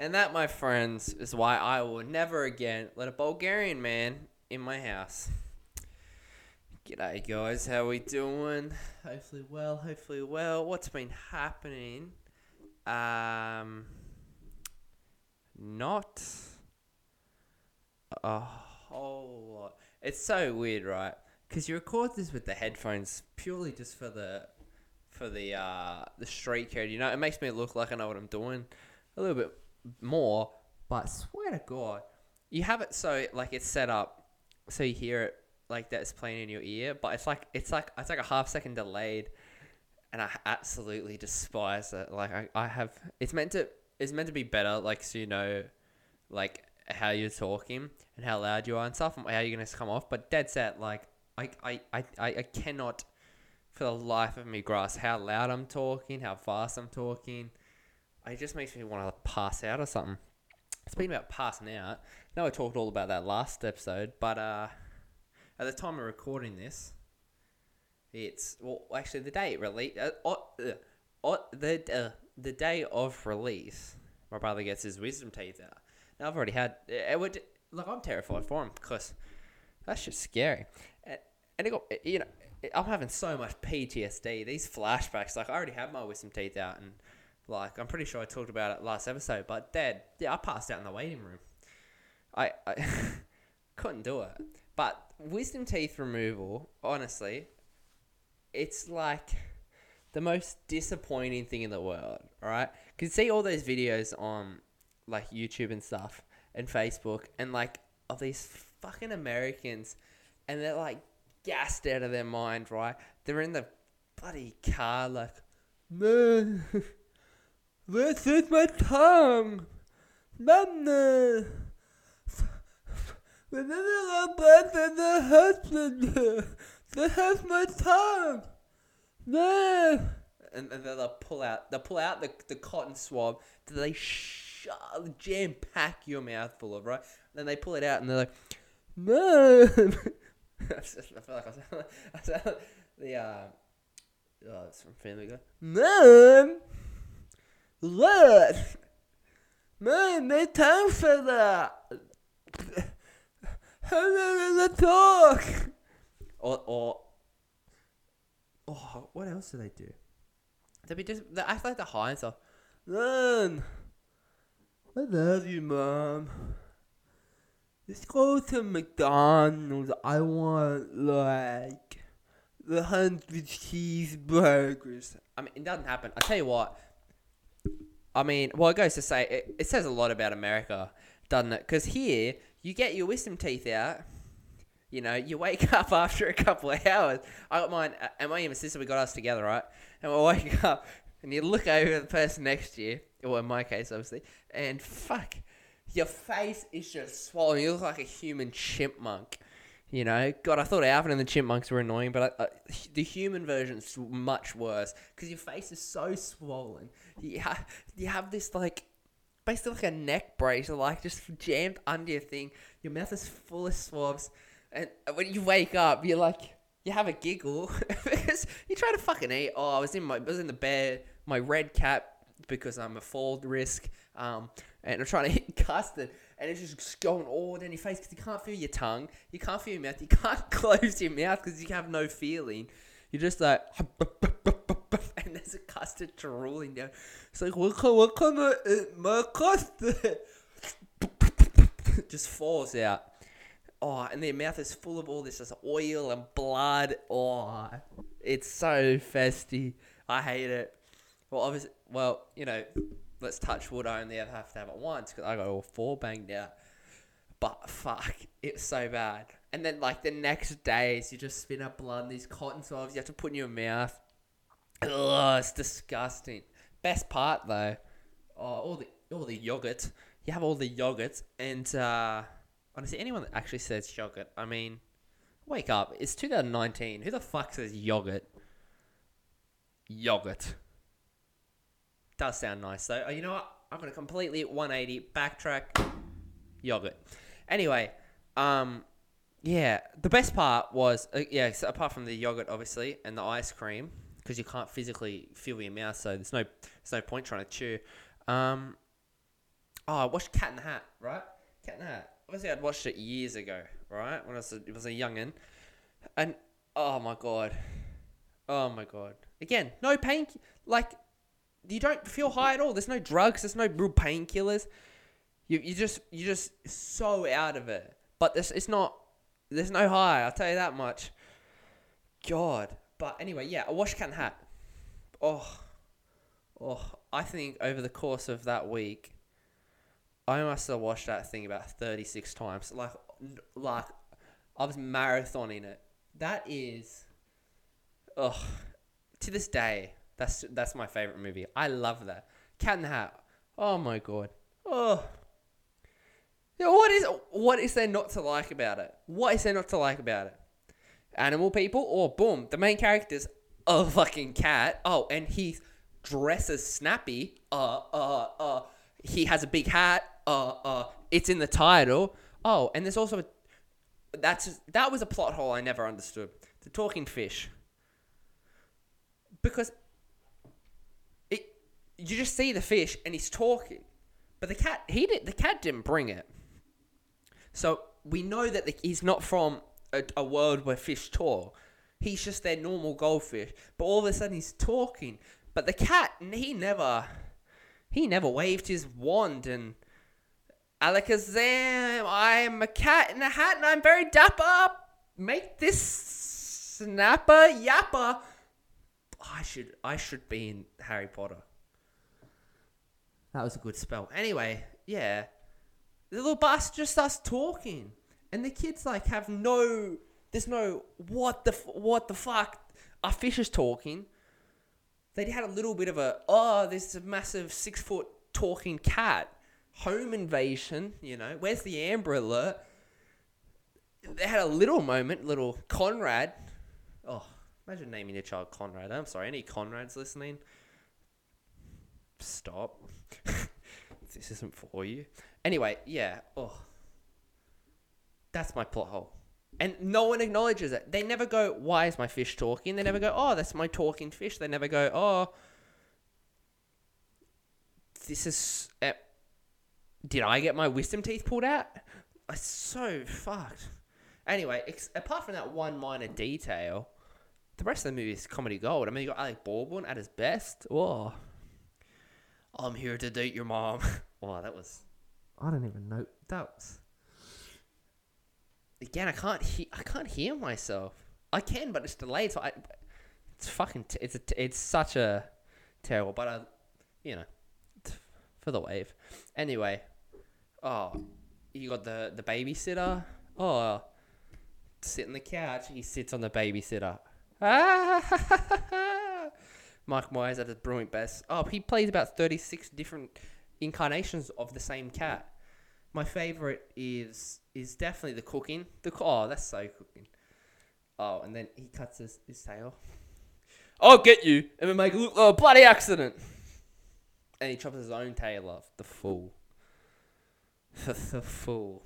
And that, my friends, is why I will never again let a Bulgarian man in my house. G'day, guys. How we doing? Hopefully well. Hopefully well. What's been happening? Um, not a whole lot. It's so weird, right? Because you record this with the headphones purely just for the for the uh the street code. You know, it makes me look like I know what I'm doing a little bit more. But swear to God, you have it so like it's set up so you hear it like that's playing in your ear, but it's like it's like it's like a half second delayed, and I absolutely despise it. Like I, I have it's meant to it's meant to be better, like so you know, like how you're talking and how loud you are and stuff, and how you're gonna come off. But dead set, like I I, I, I I cannot for the life of me grasp how loud I'm talking, how fast I'm talking. It just makes me want to pass out or something. Speaking about passing out, I know I talked all about that last episode, but uh, at the time of recording this, it's well actually the day it release uh, uh, uh, the uh, the day of release. My brother gets his wisdom teeth out. Now I've already had. It would look. I'm terrified for him because that's just scary. And, and it got you know I'm having so much PTSD. These flashbacks. Like I already had my wisdom teeth out and. Like I'm pretty sure I talked about it last episode, but Dad, yeah, I passed out in the waiting room. I, I couldn't do it. But wisdom teeth removal, honestly, it's like the most disappointing thing in the world, right? Cause see all those videos on like YouTube and stuff and Facebook and like of these fucking Americans and they're like gassed out of their mind, right? They're in the bloody car like, man, this is my tongue, man. Whenever I back in the hospital, they have my tongue. No. And, and then they'll pull out, they'll pull out the, the cotton swab that they shove, jam pack your mouth full of, right? And then they pull it out and they're like, no. I feel like I sound, I sound the, uh, oh, it's from Family Guy. Mom! What? man, my time for that. How did talk? Or, or, oh, what else do they do? They be just, they act like they're high and stuff. Mom, I love you, mom. Let's go to McDonald's. I want like the hundred cheeseburgers. I mean, it doesn't happen. I tell you what. I mean, well, it goes to say it, it says a lot about America, doesn't it? Because here you get your wisdom teeth out. You know, you wake up after a couple of hours. I got mine, uh, and my sister, we got us together, right? And we wake up, and you look over at the person next to you, or in my case, obviously, and fuck, your face is just swollen. You look like a human chipmunk. You know, God, I thought Alvin and the Chipmunks were annoying, but I, uh, the human version's much worse because your face is so swollen. You, ha- you have this like basically like a neck brace, like just jammed under your thing. Your mouth is full of swabs, and when you wake up, you're like, you have a giggle because you try to fucking eat. Oh, I was in my, I was in the bed, my red cap because I'm a fall risk, um, and I'm trying to eat custard, and it's just going all down your face because you can't feel your tongue, you can't feel your mouth, you can't close your mouth because you have no feeling. You're just like, and there's a custard drooling down. It's like, what can, what can I eat my custard? just falls out. Oh, and their mouth is full of all this just oil and blood. Oh, it's so festy. I hate it. Well, obviously, well, you know, let's touch wood. I only ever have to have it once because I got all four banged out. But fuck, it's so bad. And then like the next days, you just spin up blood. These cotton swabs you have to put in your mouth. Ugh, it's disgusting. Best part though, oh, all the all the yogurt. You have all the yogurt, and uh, honestly, anyone that actually says yogurt, I mean, wake up. It's 2019. Who the fuck says yogurt? Yogurt. Does sound nice though. Oh, you know what? I'm gonna completely 180 backtrack. Yogurt. Anyway, um, yeah, the best part was uh, yeah. So apart from the yogurt, obviously, and the ice cream, because you can't physically feel your mouth, so there's no there's no point trying to chew. Um, Oh, I watched Cat in the Hat, right? Cat in the Hat. Obviously, I'd watched it years ago, right? When I was a, it was a youngin, and oh my god, oh my god. Again, no pain. Like you don't feel high at all. There's no drugs. There's no real painkillers. You you just you just so out of it. But this it's not. There's no high. I'll tell you that much. God. But anyway, yeah, a wash can Hat. Oh, oh. I think over the course of that week, I must have watched that thing about 36 times. Like, like I was marathoning it. That is, ugh, to this day, that's that's my favorite movie. I love that. Cat in the Hat. Oh my god. Oh. Yeah, what is what is there not to like about it? What is there not to like about it? Animal people, or boom, the main character's a fucking cat. Oh, and he dresses snappy. Uh, uh, uh. He has a big hat. Uh, uh. It's in the title. Oh, and there's also a, that's that was a plot hole I never understood. The talking fish. Because you just see the fish and he's talking. But the cat he did the cat didn't bring it. So we know that the, he's not from a, a world where fish talk. He's just their normal goldfish. But all of a sudden he's talking. But the cat, he never, he never waved his wand and Alakazam, I am a cat in a hat and I'm very dapper. Make this snapper yapper. I should, I should be in Harry Potter. That was a good spell. Anyway, yeah, the little bastard just starts talking, and the kids like have no. There's no what the what the fuck. Our fish is talking. They had a little bit of a oh, there's a massive six foot talking cat. Home invasion, you know. Where's the Amber Alert? They had a little moment, little Conrad. Oh, imagine naming your child Conrad. I'm sorry, any Conrads listening? Stop. This isn't for you. Anyway, yeah. Oh, that's my plot hole. And no one acknowledges it. They never go, "Why is my fish talking?" They never go, "Oh, that's my talking fish." They never go, "Oh, this is." Uh, did I get my wisdom teeth pulled out? It's so fucked. Anyway, ex- apart from that one minor detail, the rest of the movie is comedy gold. I mean, you got Alec Baldwin at his best. Whoa. I'm here to date your mom. wow, that was. I don't even know. That was. Again, I can't hear. I can't hear myself. I can, but it's delayed. So I. It's fucking. T- it's a. T- it's such a terrible. But I, you know, t- for the wave. Anyway, oh, you got the the babysitter. Oh, sit on the couch. He sits on the babysitter. Ah, Mike Myers at his brilliant best. Oh, he plays about 36 different incarnations of the same cat. My favorite is is definitely the cooking. The oh, that's so cooking. Oh, and then he cuts his, his tail. I'll get you and we make a bloody accident. And he chops his own tail off. The fool. the fool.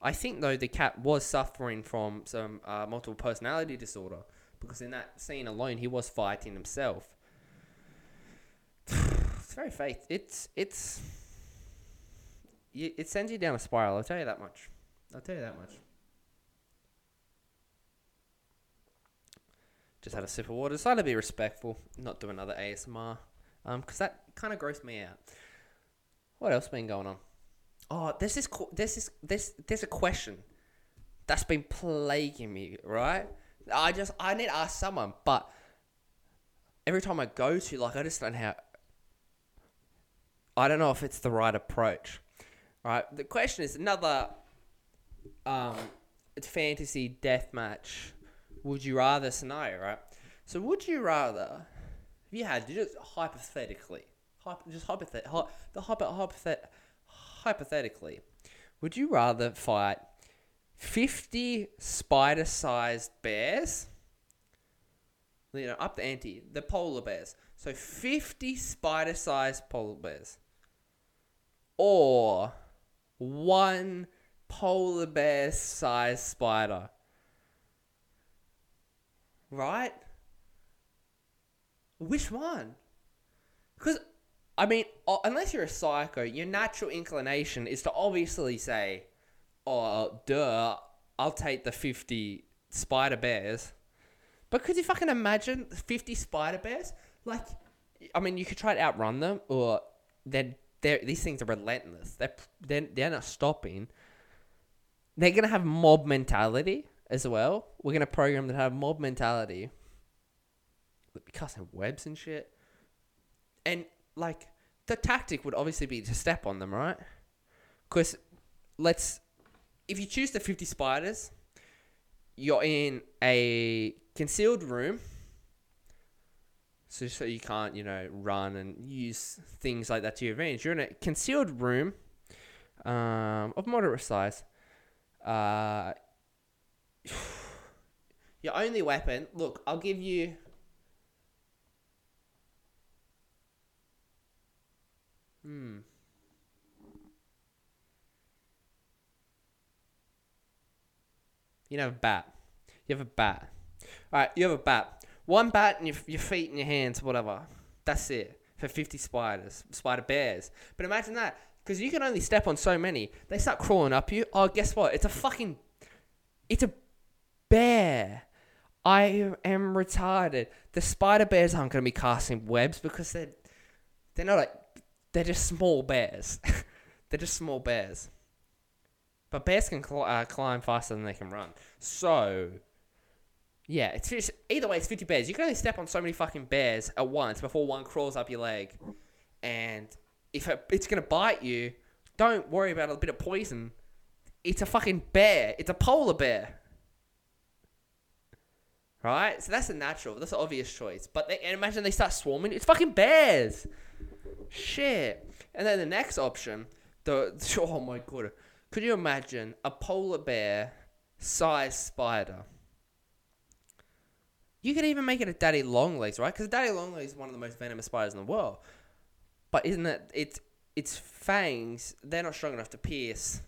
I think though the cat was suffering from some uh, multiple personality disorder because in that scene alone he was fighting himself. it's very faith. It's it's it sends you down a spiral. I'll tell you that much. I'll tell you that much. Just had a sip of water. Decided to be respectful, not do another ASMR, um, because that kind of grossed me out. What else been going on? Oh, there's this, there's this, there's, there's a question that's been plaguing me, right? I just, I need to ask someone, but every time I go to, like, I just don't how. I don't know if it's the right approach, right? The question is another, um, it's fantasy death match. Would you rather scenario, right? So, would you rather, if you had just hypothetically, hypo, just hypothet, the hypo, hypothet, hypothetically, would you rather fight 50 spider sized bears? You know, up the ante, the polar bears. So 50 spider sized polar bears. Or one polar bear sized spider. Right? Which one? Because I mean, unless you're a psycho, your natural inclination is to obviously say, "Oh, duh, I'll take the fifty spider bears." But could you fucking imagine fifty spider bears? Like, I mean, you could try to outrun them, or they're, they're these things are relentless. They're they're, they're not stopping. They're gonna have mob mentality as well. We're gonna program them to have mob mentality. Casting webs and shit. And like the tactic would obviously be to step on them, right? Because let's if you choose the fifty spiders, you're in a concealed room. So, so you can't, you know, run and use things like that to your advantage. You're in a concealed room um, of moderate size. Uh, your only weapon. Look, I'll give you. Hmm. You have a bat. You have a bat. All right, you have a bat. One bat and your, your feet and your hands, whatever. That's it for 50 spiders, spider bears. But imagine that, because you can only step on so many. They start crawling up you. Oh, guess what? It's a fucking. It's a bear. I am retarded. The spider bears aren't going to be casting webs because they're they're not like they're just small bears. they're just small bears. But bears can cl- uh, climb faster than they can run. So yeah, it's just, either way. It's fifty bears. You can only step on so many fucking bears at once before one crawls up your leg, and if it, it's gonna bite you, don't worry about a bit of poison. It's a fucking bear. It's a polar bear. Right? So that's a natural. That's an obvious choice. But they, and imagine they start swarming. It's fucking bears. Shit. And then the next option, the oh my god, could you imagine a polar bear sized spider? You could even make it a daddy longlegs, right? Because daddy longlegs is one of the most venomous spiders in the world. But isn't it? It's its fangs. They're not strong enough to pierce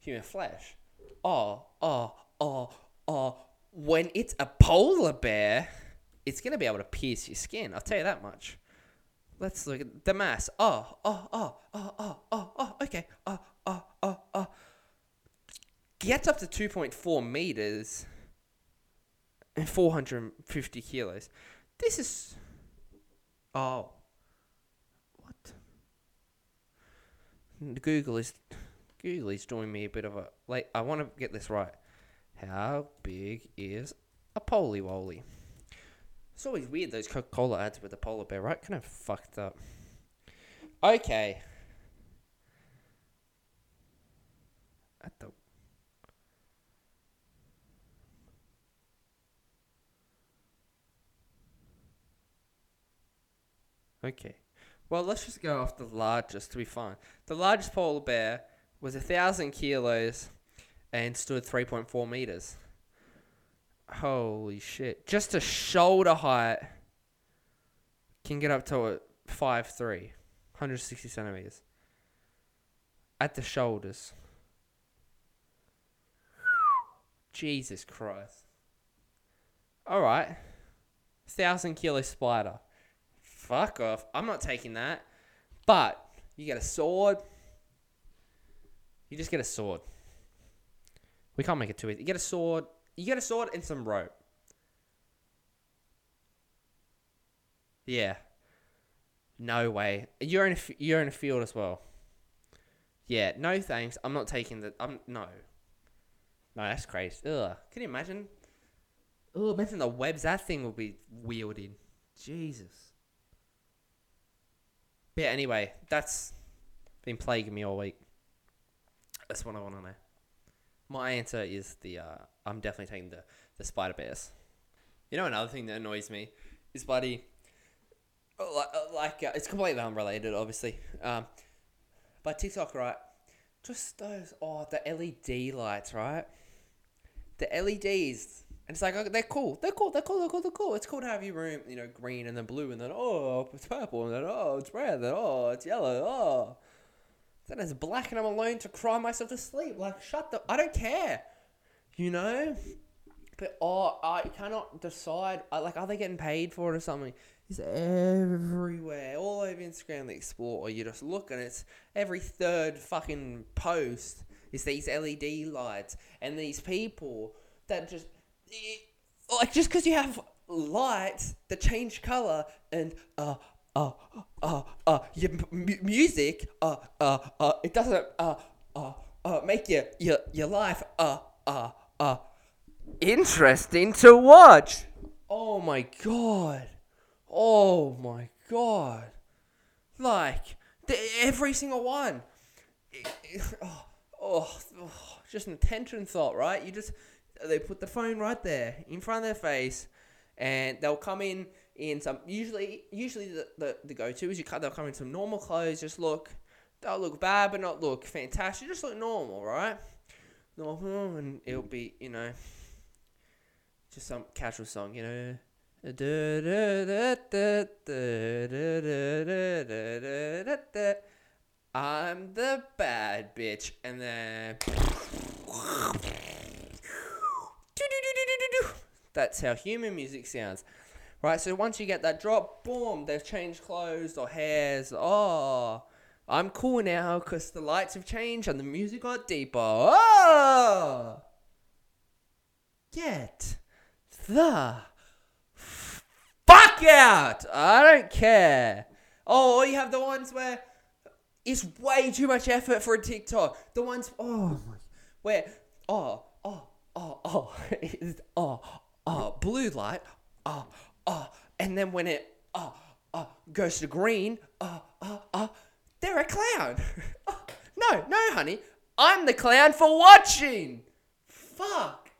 human flesh. Oh, oh, oh, oh. When it's a polar bear, it's gonna be able to pierce your skin. I'll tell you that much. Let's look at the mass. Oh, oh, oh, oh, oh, oh, oh. Okay. Oh, oh, oh, oh. Gets up to two point four meters and 450 kilos. This is. Oh. What? Google is. Google is doing me a bit of a. Like, I want to get this right. How big is a poly woly? It's always weird those Coca Cola ads with the polar bear, right? Kind of fucked up. Okay. At the Okay. Well, let's just go off the largest to be fine. The largest polar bear was a thousand kilos and stood 3.4 meters. Holy shit. Just a shoulder height can get up to a 5'3, 160 centimeters. At the shoulders. Jesus Christ. Alright. Thousand kilo spider fuck off. I'm not taking that. But you get a sword. You just get a sword. We can't make it too easy. You get a sword. You get a sword and some rope. Yeah. No way. You're in a, you're in a field as well. Yeah. No thanks. I'm not taking the. I'm no. No, that's crazy. Ugh. Can you imagine? Ugh. Imagine the webs that thing will be wielding. Jesus. But anyway, that's been plaguing me all week. That's what I want to know. My answer is the uh, I'm definitely taking the, the spider bears. You know, another thing that annoys me is bloody. Like, like uh, it's completely unrelated, obviously. Um, but TikTok, right? Just those, oh, the LED lights, right? The LEDs and it's like, okay, they're cool. They're cool. They're cool. They're cool. They're cool. It's cool to have your room, you know, green and then blue and then, oh, it's purple and then, oh, it's red and then, oh, it's yellow. Oh. Then it's black and I'm alone to cry myself to sleep. Like, shut the. I don't care. You know? But, oh, I cannot decide. I, like, are they getting paid for it or something? It's everywhere, all over Instagram, the Explore. You just look and it's every third fucking post is these LED lights and these people that just like just because you have lights that change color and uh uh uh uh your m- music uh uh uh it doesn't uh uh uh make your your your life uh uh uh interesting to watch. Oh my god. Oh my god. Like every single one. oh, oh, oh, just an attention thought, right? You just they put the phone right there in front of their face, and they'll come in in some usually usually the, the, the go to is you cut they'll come in some normal clothes, just look they'll look bad but not look fantastic, just look normal, right? Normal and it'll be, you know just some casual song, you know. I'm the bad bitch, and then that's how human music sounds, right? So once you get that drop, boom, they've changed clothes or hairs. Oh, I'm cool now because the lights have changed and the music got deeper. Oh, get the fuck out. I don't care. Oh, you have the ones where it's way too much effort for a TikTok. The ones, oh, my, where, oh, oh, oh, oh, oh, oh, blue light, oh, oh, and then when it, oh, oh, goes to green, oh, oh, oh, they're a clown. oh, no, no, honey, I'm the clown for watching. Fuck.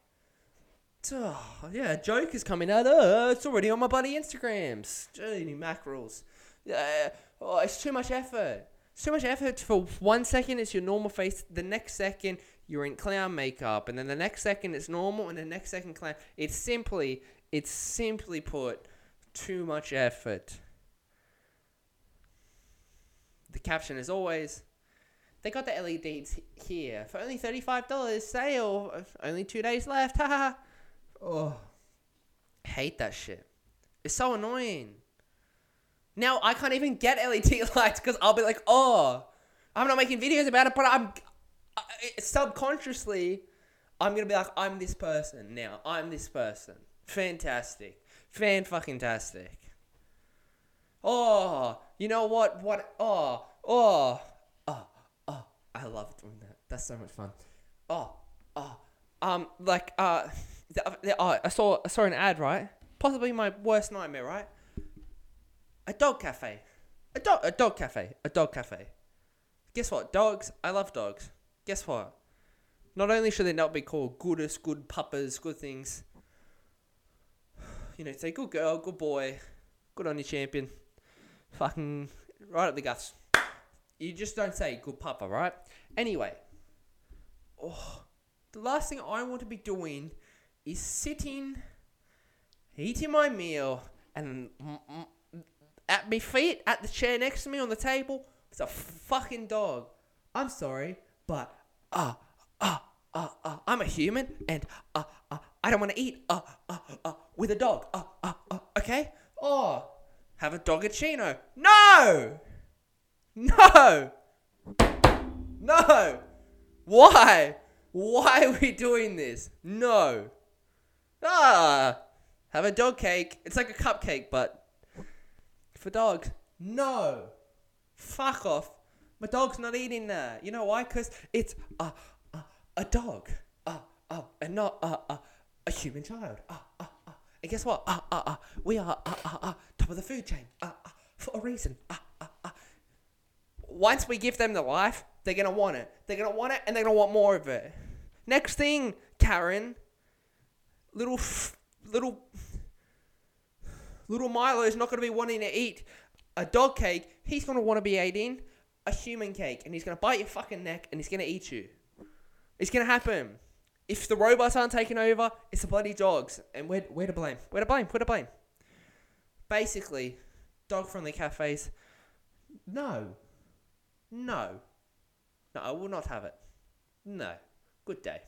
Oh, yeah, joke is coming out. Oh, it's already on my bloody Instagrams. Gee, mackerels. Yeah, oh, it's too much effort. Too much effort for one second. It's your normal face. The next second you're in clown makeup, and then the next second it's normal, and the next second clown. It's simply, it's simply put, too much effort. The caption is always, they got the LEDs here for only thirty-five dollars. Sale. Only two days left. Haha. Oh, hate that shit. It's so annoying. Now I can't even get LED lights because I'll be like, oh, I'm not making videos about it, but I'm I, subconsciously, I'm gonna be like, I'm this person now. I'm this person. Fantastic, fan fucking tastic. Oh, you know what? What? Oh, oh, oh, oh. I love doing that. That's so much fun. Oh, oh, um, like uh the, the, oh, I saw I saw an ad right. Possibly my worst nightmare, right? A dog cafe, a dog a dog cafe, a dog cafe. Guess what? Dogs. I love dogs. Guess what? Not only should they not be called goodest, good puppas, good things. You know, say good girl, good boy, good on your champion. Fucking right up the guts. You just don't say good papa, right? Anyway, oh, the last thing I want to be doing is sitting, eating my meal, and at my feet, at the chair next to me on the table, it's a fucking dog. I'm sorry, but uh, uh, uh, uh, I'm a human, and uh, uh, I don't want to eat uh, uh, uh, with a dog. Uh, uh, uh, okay? Oh, have a dogacino. No! No! No! Why? Why are we doing this? No. Ah, have a dog cake. It's like a cupcake, but for dogs. No, fuck off. My dog's not eating that. You know why? Because it's a, a, a dog. Uh, uh, and not uh, uh, a human child. Uh, uh, uh. And guess what? Uh, uh, uh, we are uh, uh, uh, top of the food chain uh, uh, for a reason. Uh, uh, uh. Once we give them the life, they're going to want it. They're going to want it and they're going to want more of it. Next thing, Karen, little little little Milo is not going to be wanting to eat a dog cake. He's going to want to be eating a human cake, and he's going to bite your fucking neck, and he's going to eat you. It's going to happen. If the robots aren't taking over, it's the bloody dogs, and we're, we're to blame. We're to blame. We're to blame. Basically, dog-friendly cafes. No. No. No, I will not have it. No. Good day.